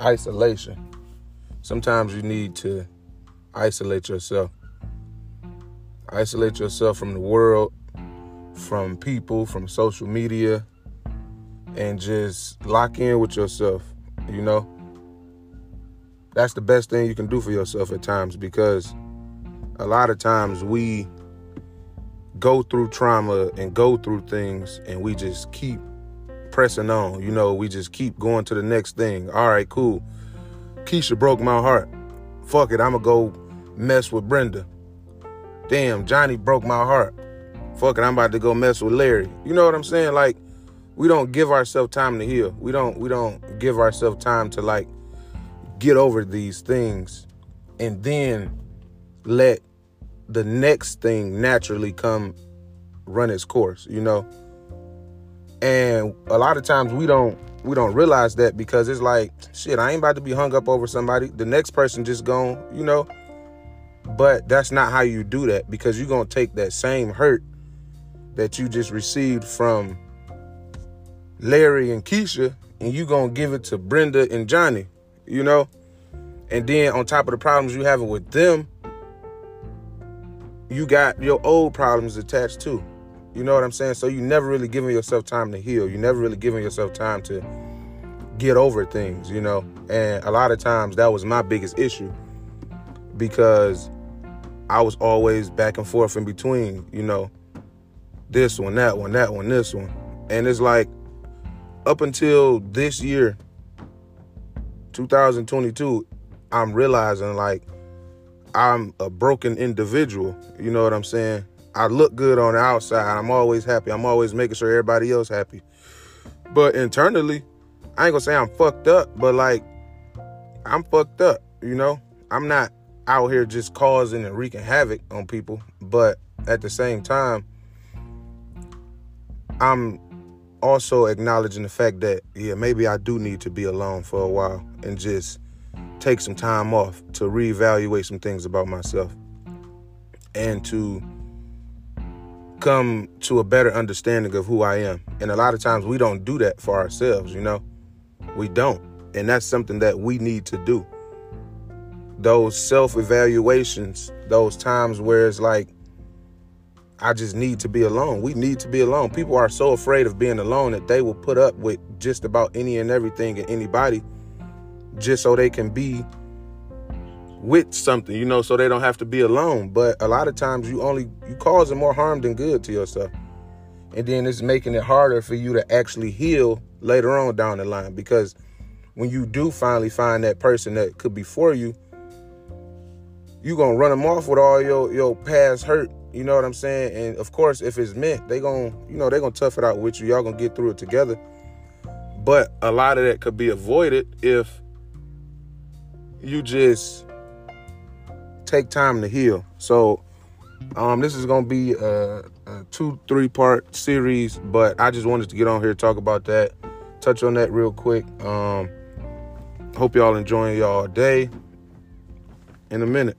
isolation. Sometimes you need to isolate yourself. Isolate yourself from the world, from people, from social media, and just lock in with yourself, you know? That's the best thing you can do for yourself at times because a lot of times we go through trauma and go through things and we just keep pressing on. You know, we just keep going to the next thing. All right, cool. Keisha broke my heart. Fuck it, I'ma go mess with Brenda. Damn, Johnny broke my heart. Fuck it, I'm about to go mess with Larry. You know what I'm saying? Like, we don't give ourselves time to heal. We don't we don't give ourselves time to like get over these things and then let the next thing naturally come run its course, you know? And a lot of times we don't we don't realize that because it's like, shit, I ain't about to be hung up over somebody. The next person just gone, you know? But that's not how you do that because you're gonna take that same hurt that you just received from Larry and Keisha and you gonna give it to Brenda and Johnny, you know? And then on top of the problems you having with them, you got your old problems attached too. You know what I'm saying? So you never really giving yourself time to heal. You never really giving yourself time to get over things, you know? And a lot of times that was my biggest issue because I was always back and forth in between, you know, this one, that one, that one, this one. And it's like up until this year, 2022, I'm realizing like I'm a broken individual. You know what I'm saying? I look good on the outside. I'm always happy. I'm always making sure everybody else happy. But internally, I ain't gonna say I'm fucked up, but like I'm fucked up, you know? I'm not out here just causing and wreaking havoc on people, but at the same time, I'm also acknowledging the fact that yeah, maybe I do need to be alone for a while and just take some time off to reevaluate some things about myself and to come to a better understanding of who I am. And a lot of times we don't do that for ourselves, you know? We don't. And that's something that we need to do. Those self evaluations, those times where it's like, I just need to be alone. We need to be alone. People are so afraid of being alone that they will put up with just about any and everything and anybody just so they can be with something, you know, so they don't have to be alone. But a lot of times you only you causing more harm than good to yourself. And then it's making it harder for you to actually heal later on down the line because when you do finally find that person that could be for you, you gonna run them off with all your your past hurt. You know what I'm saying? And of course, if it's meant, they gonna you know they gonna tough it out with you. Y'all gonna get through it together. But a lot of that could be avoided if you just take time to heal. So um, this is gonna be a, a two, three part series, but I just wanted to get on here talk about that, touch on that real quick. Um, hope y'all enjoying y'all day. In a minute.